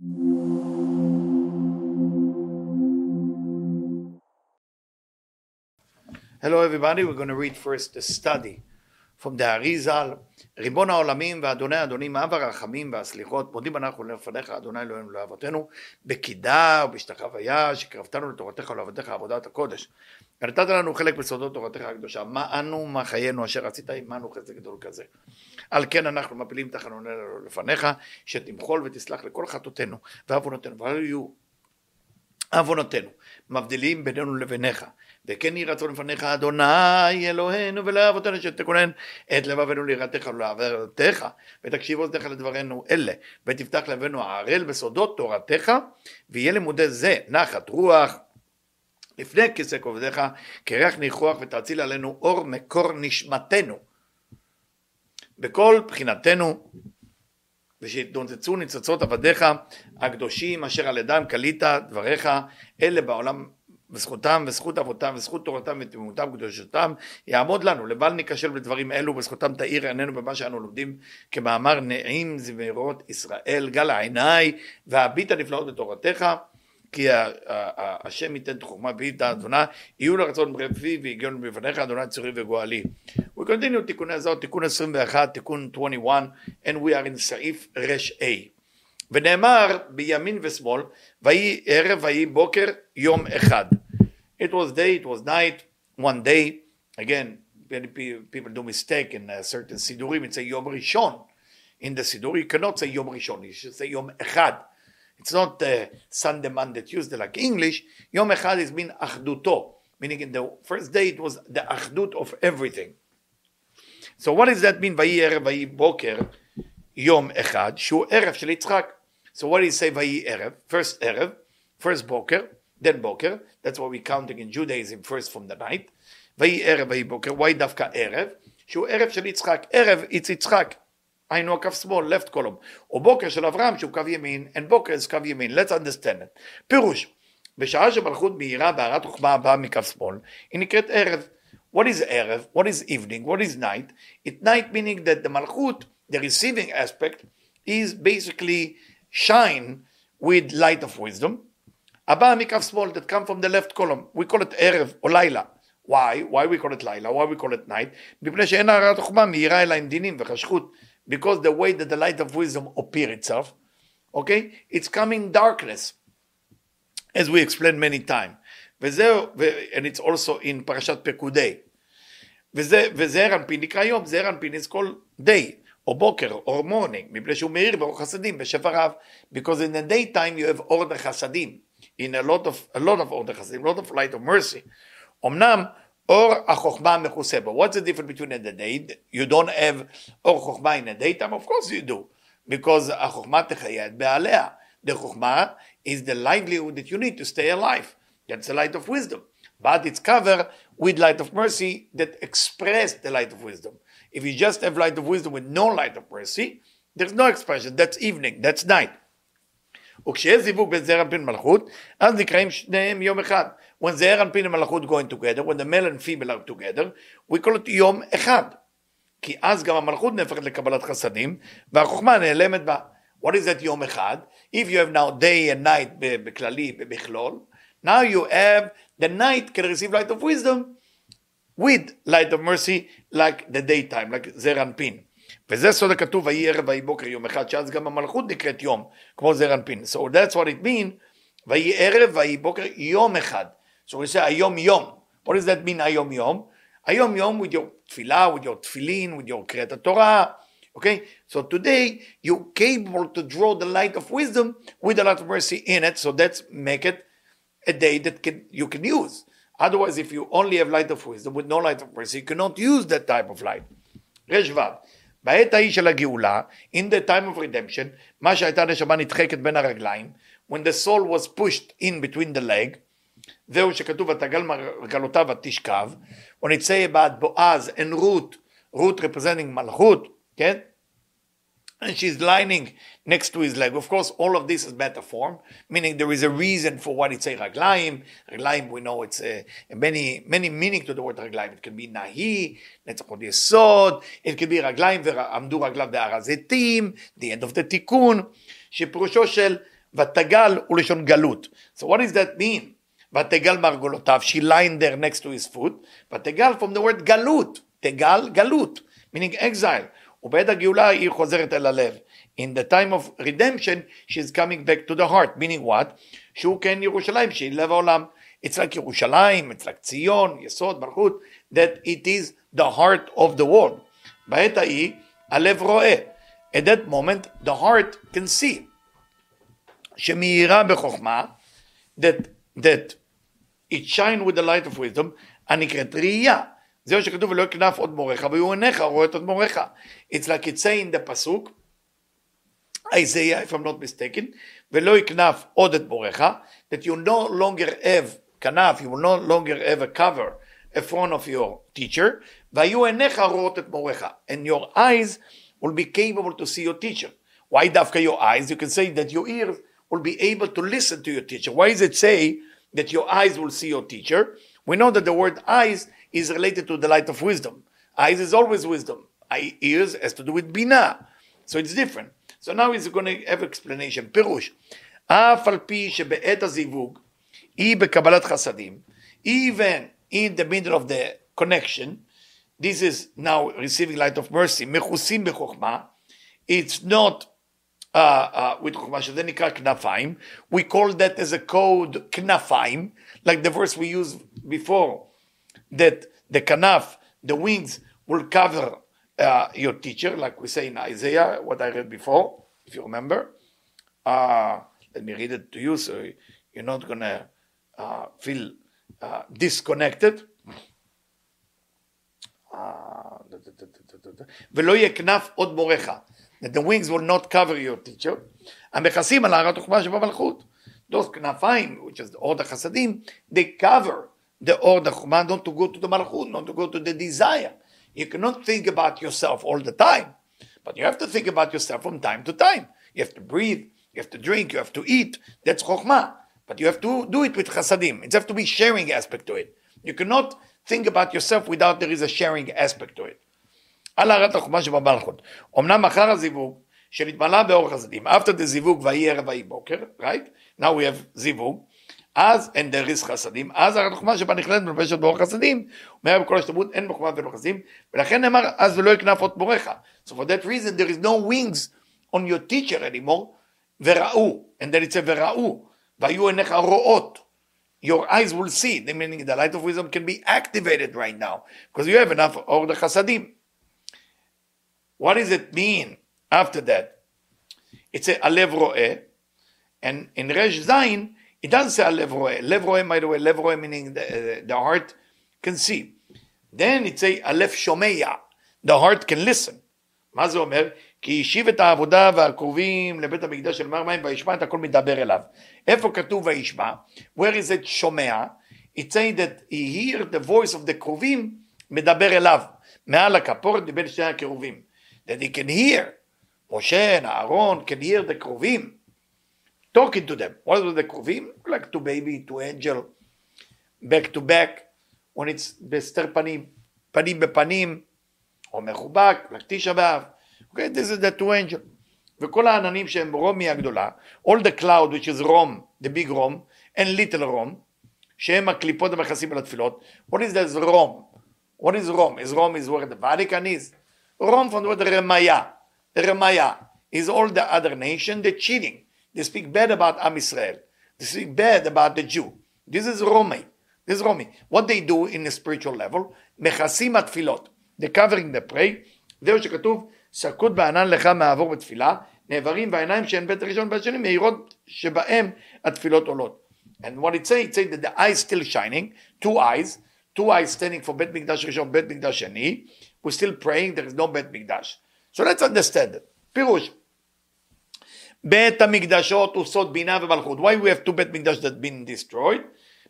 Hello everybody, we're going to read first the study from the Arizal. ריבון העולמים ואדוני אדונים, אב הרחמים והסליחות, מודים אנחנו לפניך, אדוני אלוהינו ולאבותינו, בקידה ובהשתחוויה, שקרבתנו לתורתך ולעבדיך עבודת הקודש. ונתת לנו חלק בסודות תורתך הקדושה, מה אנו, מה חיינו אשר עשית עמנו חסד גדול כזה. על כן אנחנו מפילים תחנוננו לפניך, שתמחול ותסלח לכל חטאותינו ועוונותינו, ואל יהיו עוונותינו, מבדילים בינינו לביניך. וכן יהי רצון לפניך אדוני אלוהינו ולאבותינו שתכונן את לבבינו ליראתך ולעברתך ותקשיב אוזניך לדברינו אלה ותפתח לבנו הערל בסודות תורתך ויהיה לימודי זה נחת רוח. לפני כיסא כובדיך כריח ניחוח ותאציל עלינו אור מקור נשמתנו. בכל בחינתנו ושיתנוצצו ניצוצות עבדיך הקדושים אשר על ידם קלית דבריך אלה בעולם וזכותם וזכות אבותם וזכות תורתם ותמימותם וקדושתם יעמוד לנו. לבל ניכשל בדברים אלו וזכותם תאיר עינינו במה שאנו לומדים כמאמר נעים זמירות ישראל גל העיני והביט הנפלאות בתורתך כי השם ייתן תחומה ואית אדונה יהיו לרצון ברפי והגיון בפניך אדוני צורי וגואלי. We continue תיקוני הזאת תיקון 21 תיקון 21 and we are in סעיף ר"ה ונאמר בימין ושמאל ויהי ערב ויהי בוקר יום אחד It was day, it was night, one day. Again, many people do mistake in a certain sidurim. It's a Yom Rishon. In the sidur, you cannot say Yom Rishon. You should say Yom Echad. It's not uh, Sunday, Monday, Tuesday like English. Yom Echad is mean Achduto. Meaning in the first day it was the Achdut of everything. So what does that mean? Vayi Erev, Vayi Boker, Yom Echad, Shu Erev Shel Yitzchak. So what do you say Vayi Erev? First Erev, first Boker, then Boker. That's what we're counting in Judaism first from the night. ויהי ערב ויהי בוקר. Why דווקא ערב? שהוא ערב של יצחק. ערב it's יצחק. היינו הכף שמאל, left column. או בוקר של אברהם שהוא קו ימין, and בוקר is קו ימין. Let's understand it. פירוש, בשעה שמלכות מהירה והרת חוכמה הבאה מכף שמאל, היא נקראת ערב. What is ערב? What is evening? What is night? It night meaning that the malchut, the receiving aspect, is basically shine with light of wisdom. הבא מכף שמאל that come from the left column, we call it ערב או לילה. why? why we call it לילה? why we call it night? מפני שאין הרעת החוכמה מהירה אלא עם דינים וחשכות. because the way that the light of wisdom appear itself, okay? It's coming darkness, as we explained many times. וזהו, and it's also in פרשת פקודי. וזה, וזעיר אנפין נקרא יום, זעיר אנפין is called day, or boker, or morning, because in the daytime you have order chasadim, in a lot of, a lot of order chasadim, a lot of light of mercy. Omnam, or achokma mechuseh, what's the difference between in the day, you don't have or chokma in the daytime, of course you do, because achokma techayat be'alea, the chokma is the livelihood that you need to stay alive, that's the light of wisdom, but it's covered with light of mercy that express the light of wisdom. If you just have light of wisdom with no light of mercy, there's no expression. That's evening, that's night. וכשיש זיווג בין זעיר אנפין ומלכות, אז נקראים שניהם יום אחד. When זעיר אנפין ומלכות going together, when the male and female are together, we call it יום אחד. כי אז גם המלכות נהפכת לקבלת חסדים, והחוכמה נעלמת בה. What is that יום אחד? If you have now day and night בכללי, במכלול, now you have the night can receive light of wisdom with light of mercy like the daytime, like זעיר אנפין. וזה סוד הכתוב, ויהי ערב ויהי בוקר יום אחד, שאז גם המלכות נקראת יום, כמו זעיר אנפין. So that's what it means, ויהי ערב ויהי בוקר יום אחד. So we say היום יום. What does that mean היום יום? היום יום with your תפילה, with your תפילין, with your קריאת התורה. Okay, so today you're capable to draw the light of wisdom with a lot of mercy in it, so that's make it a day that can, you can use. Otherwise, if you only have light of wisdom with no light of mercy, you cannot use that type of light. רש"ו בעת ההיא של הגאולה, in the time of redemption, מה שהייתה נשמה נדחקת בין הרגליים, when the soul was pushed in between the leg, זהו שכתוב ותגל מרגלותיו ותשכב, when it say about בועז and רות, רות representing מלכות, כן? and she's lying next to his leg. Of course, all of this is better form, meaning there is a reason for what it says raglaim. Raglaim, we know it's a, a many many meaning to the word raglaim. It can be nahi, netzach hod yesod. It can be raglaim ve'amdu raglav de'arazetim, the end of the tikkun, שפירושו של ותגל הוא So what does that mean? ותגל מרגולותיו, she lying there next to his foot. ותגל from the word galut. Tegal galut, meaning exile. ובעת הגאולה היא חוזרת אל הלב. In the time of redemption, she's coming back to the heart, meaning what? שהוא כן ירושלים, שהיא לב העולם. It's like ירושלים, it's like ציון, יסוד, מלכות, that it is the heart of the world. בעת ההיא, הלב רואה. At that moment, the heart can see. שמאירה בחוכמה, that, that it shine with the light of wisdom, הנקראת ראייה. זהו שכתוב ולא יקנף עוד מורך ויהיו עיניך רואה את עוד מורך. It's like it's saying the פסוק, Isaiah if I'm not mistaken, ולא יקנף עוד את מורך, that you no longer have כנף, you will no longer have a cover in front of your teacher, והיו עיניך רואות את מורך, and your eyes will be capable to see your teacher. Why דווקא your eyes? You can say that your ears will be able to listen to your teacher. Why does it say that your eyes will see your teacher? We know that the word eyes is related to the light of wisdom. Eyes is always wisdom. Eye, ears has to do with bina. So it's different. So now he's going to have explanation. פירוש, אף על פי שבעת הזיווג היא בקבלת חסדים, even in the middle of the connection, this is now receiving light of mercy, מכוסים בחוכמה, it's not uh, uh, with חוכמה, שזה נקרא כנפיים, we call that as a code כנפיים, like the verse we used before, that the kanaf, the wings, will cover uh, your teacher, like we say in Isaiah, what I read before, if you remember. Uh, let me read it to you so you're not going to uh, feel uh, disconnected. ולא יהיה כנף עוד מורך. That the wings will not cover your teacher. המכסים על הערת החוכמה שבמלכות. Those כנפיים, which is אור החסדים, they cover the אור החוכמה not to go to the מלכות, not to go to the desire. You cannot think about yourself all the time, but you have to think about yourself from time to time. You have to breathe, you have to drink, you have to eat. That's chokhmah. But you have to do it with chasadim. It has to be sharing aspect to it. You cannot think about yourself without there is a sharing aspect to it. על הערת החוכמה שבמלכות. אמנם אחר הזיווג, שנתמלא באור חסדים, after the זיווג ויהי ערב ויהי בוקר, right? Now we have זיווג. אז אין דריס חסדים, אז החוכמה שבה נכללת מלבשת באור חסדים, אומר בכל השתלמות אין בחוכמה ולא חסדים, ולכן נאמר אז ולא יקנף עוד מורך. So for that reason there is no wings on your teacher anymore, וראו, and then it said וראו, והיו עיניך רואות. Your eyes will see, the meaning the light of wisdom can be activated right now, because you have enough אור לחסדים. What does it mean after that? It's a הלב רואה, and in רש זין, it doesn't say lev roe. Lev roe, by the way, lev roe meaning the, the heart can see. Then it say alef shomeya. The heart can listen. מה זה אומר? כי השיב את העבודה והקרובים לבית המקדש של מר מים וישמע את הכל מדבר אליו. איפה כתוב וישמע? Where is it שומע? It say that he hear the voice of the קרובים מדבר אליו. מעל הכפורת מבין שני הקרובים. That he can hear. משה, אהרון, can hear the קרובים. Talking to them. What was the קרובים? like to baby, to angel, back to back, when it's בהסתר פנים, פנים בפנים, או מחובק, like תשע באב. Okay, this is the two angel. וכל העננים שהם רומי הגדולה, all the cloud which is רום, the big רום, and little רום, שהם הקליפות המכסים על התפילות. What is this רום? What is רום? Is רום is where the Vatican is? רום from the word רמיה. רמיה is all the other nation, the cheating. They speak bad about Am Israel. They speak bad about the Jew. This is Romi. This is Romi. What they do in a spiritual level, מכסים התפילות. They're covering the pray. זהו שכתוב, סרקות בענן לך מעבור בתפילה, נעברים בעיניים שהן בית הראשון והשני, מהירות שבהם התפילות עולות. And what it say, it say that the eyes still shining, two eyes, two eyes standing for בית מקדש ראשון, בית מקדש שני, we're still praying, there is no בית מקדש. So let's understand it. פירוש, בית המקדשות הוא סוד בינה ומלכות. Why we have two בית מקדש that been destroyed?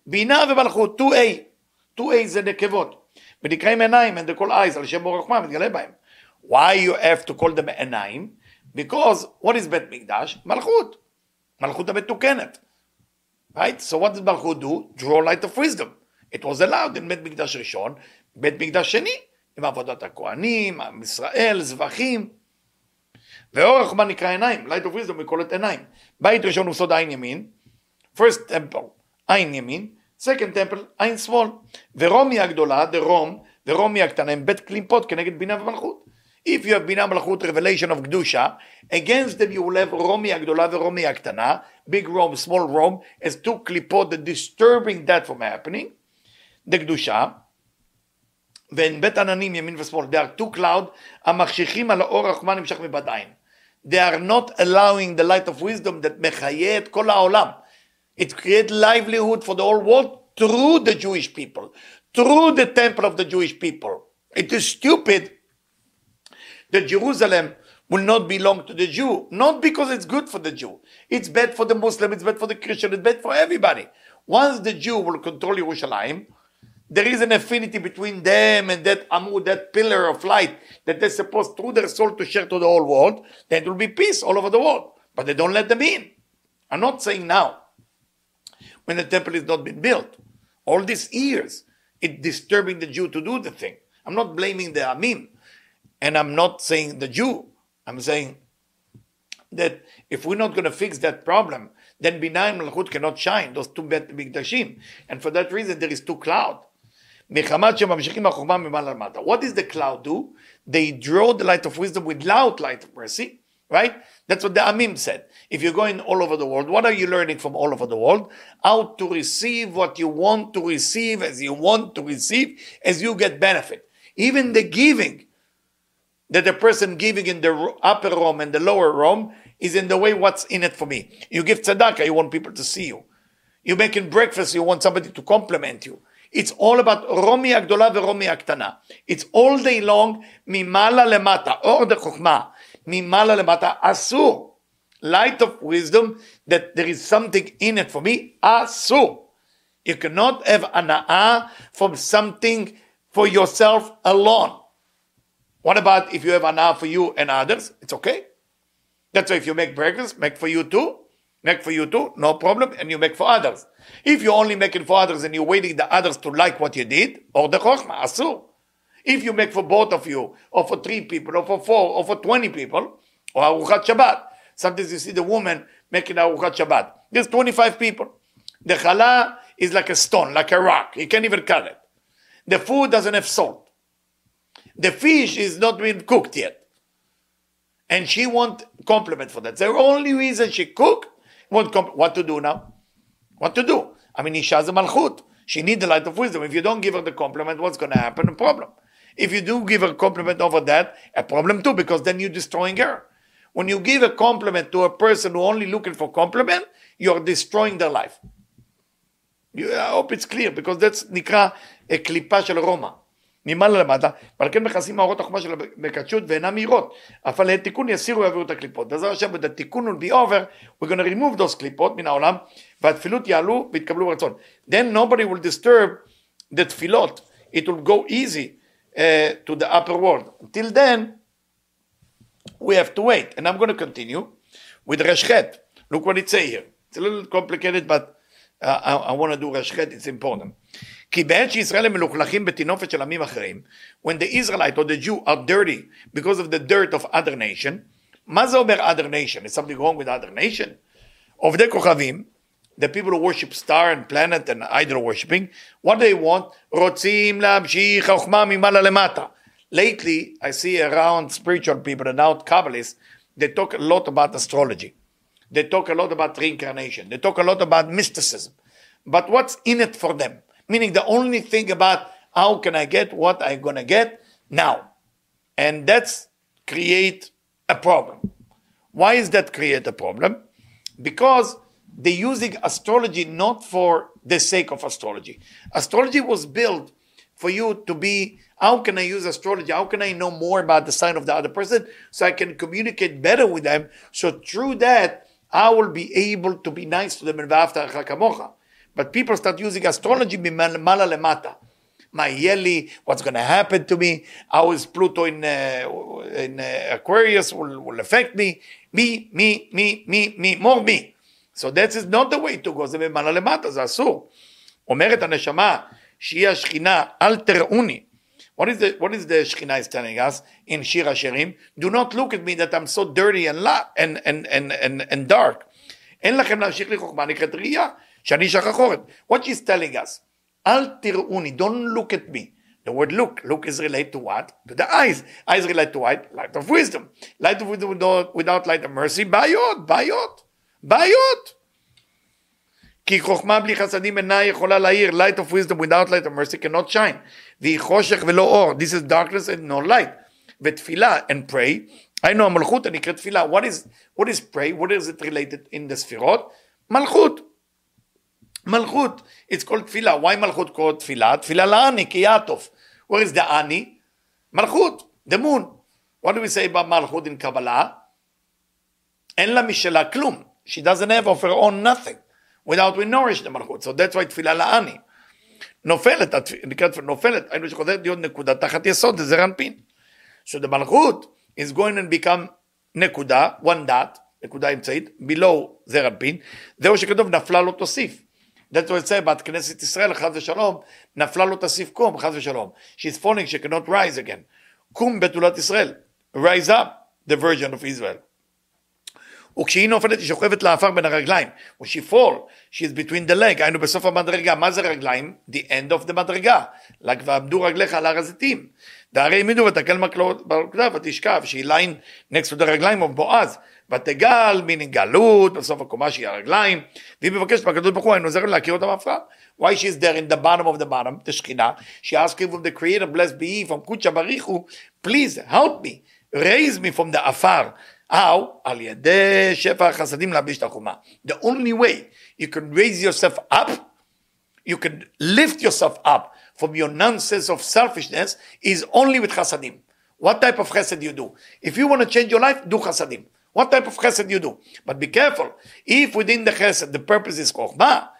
בינה ומלכות, 2A. 2A זה נקבות. ונקראים עיניים, and they call eyes, על שם אור החוכמה, מתגלה בהם. Why you have to call them עיניים? Because what is בית מקדש? מלכות. מלכות המתוקנת. Right? So what did מלכות do? Draw light of wisdom. It was allowed in בית מקדש ראשון, בית מקדש שני, עם עבודת הכהנים, עם ישראל, זבחים. ואור החוכמה נקרא עיניים, light of wisdom we it עיניים. בית ראשון הוא סוד עין ימין, first temple, עין ימין, second temple, עין שמאל. ורומי הגדולה, the רום, ורומי הקטנה הם בית קליפות כנגד בינה ומלכות. If you have בינה מלכות revelation of קדושה, against them you will have רומי הגדולה ורומי הקטנה, big Rome, small Rome, as two קליפות that disturbing that from happening, the קדושה, ואין בית עננים ימין ושמאל, they are two cloud המחשיכים על האור החוכמה נמשך מבעד עין. They are not allowing the light of wisdom that mechayet kol ha'olam. It creates livelihood for the whole world through the Jewish people, through the temple of the Jewish people. It is stupid that Jerusalem will not belong to the Jew, not because it's good for the Jew. It's bad for the Muslim, it's bad for the Christian, it's bad for everybody. Once the Jew will control Jerusalem, there is an affinity between them and that amud, that pillar of light that they're supposed through their soul to share to the whole world, then it will be peace all over the world. But they don't let them in. I'm not saying now, when the temple is not been built. All these years, it's disturbing the Jew to do the thing. I'm not blaming the Amim, and I'm not saying the Jew. I'm saying that if we're not going to fix that problem, then Binah and Malchut cannot shine, those two big Dashim. And for that reason, there is two cloud. What does the cloud do? They draw the light of wisdom without light of mercy, right? That's what the Amim said. If you're going all over the world, what are you learning from all over the world? How to receive what you want to receive as you want to receive as you get benefit. Even the giving that the person giving in the upper room and the lower room is in the way what's in it for me. You give tzedakah, you want people to see you. You're making breakfast, you want somebody to compliment you. It's all about רומי הגדולה ורומי הקטנה. It's all day long, ממעלה למטה, אור דחוכמה, ממעלה למטה, אסור. Light of wisdom, that there is something in it for me, אסור. You cannot have הנאה from something for yourself alone. What about if you have הנאה for you and others? It's okay. That's why if you make breakfast, make for you too. Make for you too, no problem, and you make for others. If you're only making for others and you're waiting the others to like what you did, or the chokhmah, asur. If you make for both of you, or for three people, or for four, or for 20 people, or Aruchat Shabbat. Sometimes you see the woman making Aruchat Shabbat. There's 25 people. The challah is like a stone, like a rock. You can't even cut it. The food doesn't have salt. The fish is not been cooked yet. And she want compliment for that. The only reason she cooked what, what to do now? What to do? I mean, Isha is a malchut. She needs the light of wisdom. If you don't give her the compliment, what's going to happen? A problem. If you do give her a compliment over that, a problem too, because then you're destroying her. When you give a compliment to a person who only looking for compliment, you're destroying their life. You, I hope it's clear, because that's נקרא קליפה של רומא. ממעלה למטה, ועל כן מכסים מאורות החומה של בקדשות ואינם מהירות. אף על תיקון יסירו ויעבירו את הקליפות. בעזר השם, with the תיקון will be over, we're going to remove those קליפות מן העולם, והתפילות יעלו ויתקבלו ברצון. Then nobody will disturb the תפילות. It will go easy uh, to the upper world. Until then, we have to wait. And I'm going to continue with Reshchet. Look what it says here. It's a little complicated, but uh, I, I want to do Reshchet, it's important. כי בעת שישראל הם מלוכלכים בטינופת של עמים אחרים, when the Israelite or the Jew are dirty because of the dirt of other nation, מה זה אומר other nation? Is something wrong with other nation? עובדי כוכבים, the people who worship star and planet and idol worshipping, what they want? רוצים להמשיך חוכמה ממעלה למטה. Lately, I see around spiritual people and out Kabbalists, they talk a lot about astrology. They talk a lot about reincarnation. They talk a lot about mysticism. But what's in it for them? Meaning the only thing about how can I get what I'm gonna get now. And that's create a problem. Why is that create a problem? Because they're using astrology not for the sake of astrology. Astrology was built for you to be how can I use astrology? How can I know more about the sign of the other person so I can communicate better with them? So through that, I will be able to be nice to them and but people start using astrology ממעלה למטה. מה יהיה לי, what's going to happen to me, how is Pluto in, uh, in uh, Aquarius will, will affect me, me, me, me, me, me, more me. So that is not the way to go, זה ממעלה למטה, זה אסור. אומרת הנשמה, שהיא השכינה, אל תראוני. What is the what is the Shekhinah is telling us in Shir Hashirim? Do not look at me that I'm so dirty and la, and, and, and, and, and dark. אין לכם להמשיך לחוכמה נקראת ראייה, שאני שחחורת. What she's telling us, אל תראוני, don't look at me. The word look, look is related to what? To the eyes. Eyes relate to what? Light of wisdom. Light of wisdom without, without light of mercy, בעיות, בעיות, בעיות. כי חוכמה בלי חסדים אינה יכולה להאיר, light of wisdom without light of mercy cannot shine. והיא חושך ולא אור, this is darkness and no light. ותפילה and pray, היינו המלכות הנקראת תפילה. What is, what is pray? What is it related in the ספירות? מלכות. מלכות. It's called תפילה. Why מלכות called תפילה? תפילה לעני, כי יעטוף. Where is the עני? מלכות. The moon. What do we say about מלכות in קבלה? אין לה משלה כלום. She doesn't have of her own nothing. without we nourish the מלכות. So that's why תפילה לעני. נופלת, נקראת נופלת, היינו שחוזרת להיות נקודה תחת יסוד, זה זר אנפין. So the מלכות is going to become נקודה, one dot, נקודה אמצעית, below זר אנפין, זהו שכתוב נפלה לא תוסיף. That's what it say about ישראל, חס ושלום, נפלה לא תוסיף קום, חס ושלום. She's falling, she cannot rise again. קום בתולת ישראל, rise up, the version of Israel. וכשהיא נופלת היא שוכבת לעפר בין הרגליים. When she fall, she is between the leg, היינו בסוף המדרגה. מה זה רגליים? The end of the מדרגה. ועמדו רגליך על הר הזיתים. והרי העמידו ותקל מקלות ברקדה ותשכב, שהיא ליין next to the רגליים of בועז. ותגל מן גלות בסוף הקומה שהיא הרגליים, והיא מבקשת מהקדוש ברוך הוא, אני עוזר להכיר אותה מהפכה. Why she's there in the bottom of the bottom, the שכינה, she asked him from the creator, blessed be he, from קודשא בריחו, please help me, raise me from the עפר. How? על ידי שפע החסדים להביש את החומה. The only way you can raise yourself up, you can lift yourself up from your nonsense of selfishness is only with chasadim. What type of chesed you do? If you want to change your life, do chasadim. What type of chesed you do? But be careful. If within the chesed the purpose is chokhmah,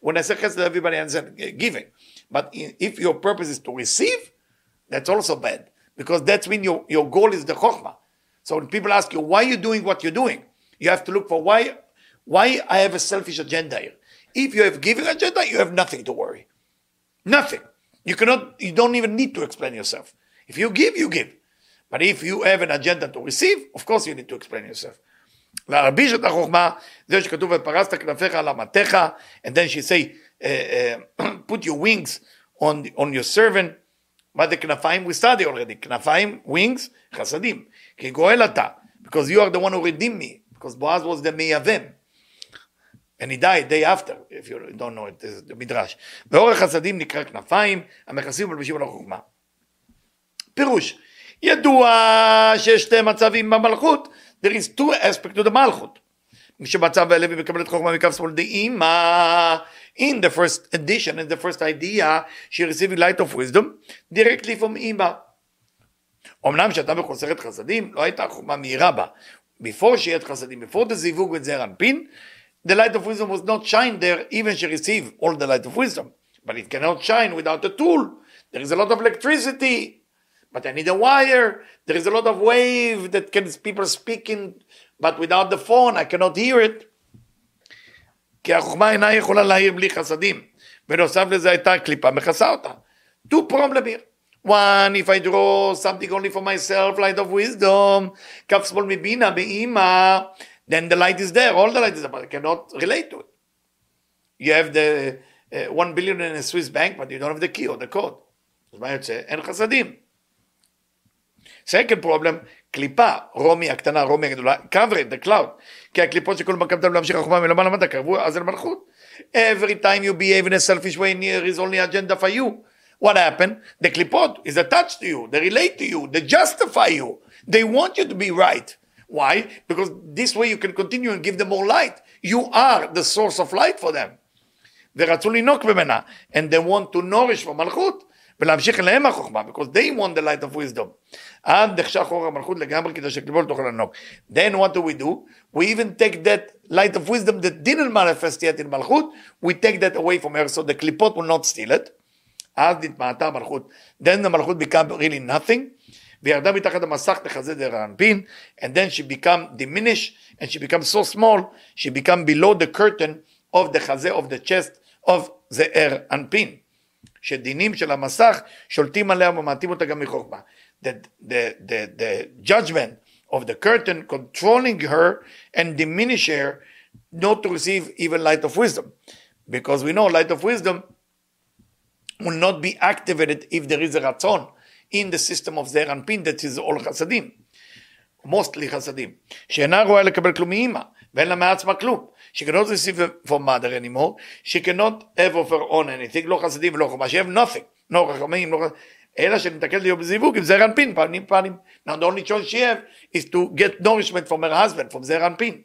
when I say chesed, everybody understands uh, giving. But if your purpose is to receive, that's also bad because that's when your, your goal is the chokhmah. So when people ask you why are you're doing what you're doing, you have to look for why why I have a selfish agenda here. If you have giving agenda, you have nothing to worry. Nothing. You cannot you don't even need to explain yourself. If you give, you give. But if you have an agenda to receive, of course you need to explain yourself. להרביש את החוכמה, זה שכתוב ופרסת כנפיך על אמתיך, and then she say, uh, uh, put your wings on, on your servant, מה זה כנפיים? We study already, כנפיים, wings, חסדים. כי גואל אתה, because you are the one who redeemed me, because Boaz was the מייבם. And he died day after, if you don't know it, the מדרש. ואורך חסדים נקרא כנפיים, המכסים ומלבישים על החוכמה. פירוש, ידוע שיש שתי מצבים במלכות, there is two aspects to the מלכות. מי שמצב הלוי מקבל את חוכמה מכף שמאל דאמא, in the first edition, in the first idea, she received light of wisdom directly from אמא. אמנם כשאתה בחוסרת חסדים, לא הייתה חוכמה מהירה בה. before she had חסדים, before the זיווג with זעיר אנפין, the light of wisdom was not shine there, even she received all the light of wisdom. But it cannot shine without a tool. There is a lot of electricity, but I need a wire. There is a lot of wave that can people speaking, but without the phone I cannot hear it. כי החוכמה אינה יכולה להעיר בלי חסדים. בנוסף לזה הייתה קליפה מכסה אותה. Two problem here. One, if I draw something only for myself, light of wisdom, כף שמאל מבינה, באימא, then the light is there, all the light is there, but I cannot relate to it. You have the uh, one billion in a Swiss bank, but you don't have the key or the code. אז מה יוצא? אין חסדים. Second problem, קליפה, רומי הקטנה, רומי הגדולה, cover the cloud. כי הקליפות שכל מקמתם להמשיך החוכמה מלמעלה למטה, קרבו אז אל מלכות. Every time you behave in a selfish way, there is only agenda for you. What happened? The klipot is attached to you, they relate to you, they justify you. They want you to be right. Why? Because this way you can continue and give them more light. You are the source of light for them. ורצו לינוק ממנה, and they want to nourish for מלכות, ולהמשיך אליהם החוכמה, because they want the light of wisdom. עד נחשך אור המלכות לגמרי כדי שקליפות תוכל לנוק. Then what do we do? We even take that light of wisdom that didn't manifest yet in מלכות, we take that away from her, so the קליפות will not steal it. אז נתמעטה המלכות. Then the מלכות become really nothing. וירדה מתחת המסך לחזה דרך האנפין, and then she become diminished, and she become so small, she become below the curtain of the חזה of the chest of זעיר אנפין. שדינים של המסך שולטים עליה וממעטים אותה גם מחוכמה. The, the, the, the judgment of the curtain controlling her and diminish her not to receive even light of wisdom. Because we know light of wisdom will not be activated if there is a ratzon in the system of Zer Anpin, that is all חסדים, mostly חסדים, She cannot receive from mother anymore, she cannot have of her own anything, לא חסדים ולא she have nothing, לא no. לא חסדים. אלא שמתקן להיות בזיווג עם זר אנפין, פנים פנים. Now the only choice she have is to get nourishment from her husband, from זר אנפין.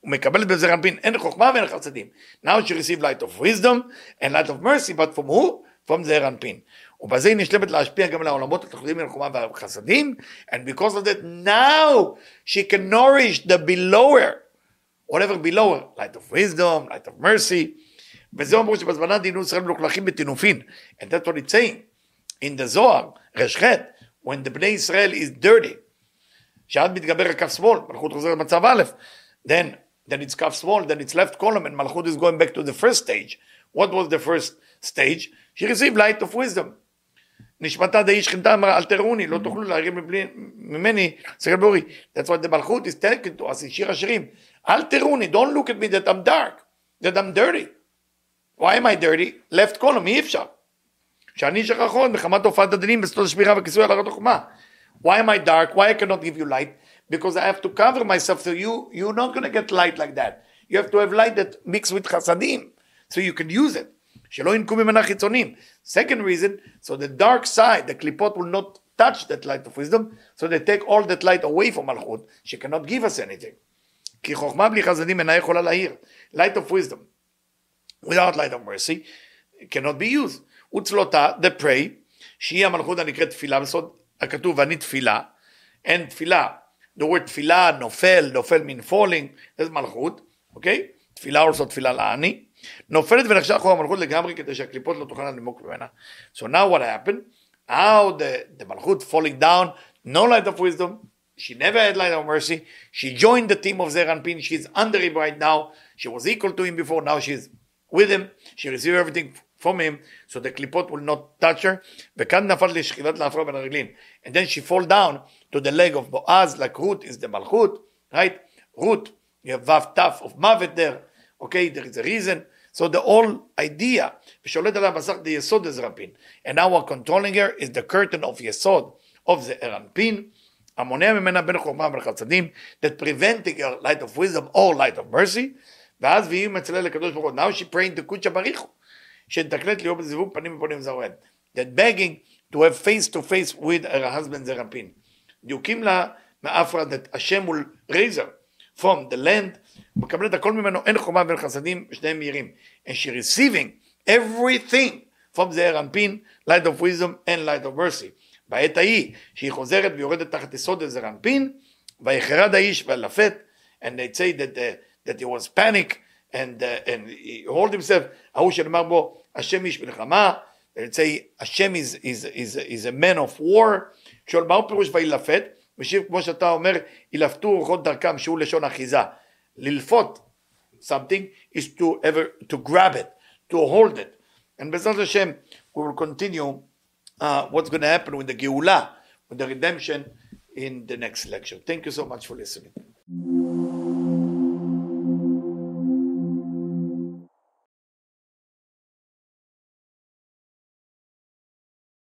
הוא מקבלת בזר אנפין, אין חוכמה ואין חסדים. Now she receive light of wisdom and light of mercy, but from who? From זר אנפין. ובזה היא נשלמת להשפיע גם על העולמות התחתונים מלחומה והחסדים, and because of that now she can nourish the below her, whatever below her, light of wisdom, light of mercy, וזה אמרו שבזמנה דינו ישראל מלוכלכים בטינופין, and that's what it's saying, in the זוהר, רש when the בני ישראל is dirty, שעד מתגבר הכף שמאל, מלכות חוזרת למצב א', then, then it's כף שמאל, then it's left column, and מלכות is going back to the first stage. What was the first stage? She received light of wisdom. נשמתה די שכנתה אמרה אל תראוני לא תוכלו להרים ממני סגל בורי that's what the מלכות is taken to us שיר השירים אל תראוני don't look at me that I'm dark that I'm dirty why am I dirty left column אי אפשר שאני שכחון מחמת תופעת הדינים בסוד השמירה וכיסוי על הרת החומה why am I dark why I cannot give you light because I have to cover myself so you you're not going to get light like that you have to have light that mixed with חסדים so you can use it שלא ינקו ממנה חיצונים. Second reason, so the dark side, the קליפות will not touch that light of wisdom, so they take all that light away from מלכות, she cannot give us anything. כי חוכמה בלי חסדים אינה יכולה להאיר. light of wisdom, without light of mercy, cannot be used. וצלותה, the pray, שהיא המלכות הנקראת תפילה, בסוד הכתוב ואני תפילה, אין תפילה, the word תפילה, נופל, נופל מן falling, זה מלכות, אוקיי? תפילה also תפילה לעני. נופלת ונחשב אחורה המלכות לגמרי כדי שהקליפות לא תוכלנה לנמוק ממנה. So now what happened? How the, the מלכות falling down, no light of wisdom, she never had light of mercy, she joined the team of Zeranpin, she's under him right now, she was equal to him before, now she's with him, she received everything from him, so the קליפות will not touch her, וכאן נפל לשכיבת להפרעה בין הרגלים. And then she fall down to the leg of Boaz, like Ruth is the מלכות, right? Ruth, you have Vav Taf of Mavet there, okay, there is a reason. So the whole idea, ושולט עליו מסך the יסוד הזרפין, and now what controlling her is the curtain of יסוד of the ערנפין, המונע ממנה בין חוכמה ובין חסדים, that preventing her light of wisdom or light of mercy, ואז והיא מצלה לקדוש ברוך הוא, now she praying to קודשא בריחו, שתקלט להיות בזיווג פנים ופנים זרוען, that begging to have face to face with her husband זרפין. דיוקים לה מאפרה that השם will raise her from the land מקבלת הכל ממנו, אין חומה ואין חסדים, שניהם מהירים. And she receiving everything from the אנפין, light of wisdom and light of mercy. בעת ההיא, שהיא חוזרת ויורדת תחת יסוד עזר אנפין, ויחרד האיש ולפת, and they say that, uh, that he was panic, and, uh, and he hold himself, ההוא שנאמר בו, השם איש מלחמה, they say, השם is, is, is, is a man of war, שואל מהו פירוש וילפת? משיב כמו שאתה אומר, ילפתו רוחות דרכם, שהוא לשון אחיזה. lilfot something is to ever to grab it, to hold it. And Bezat Hashem, we will continue uh, what's going to happen with the geula with the redemption in the next lecture. Thank you so much for listening.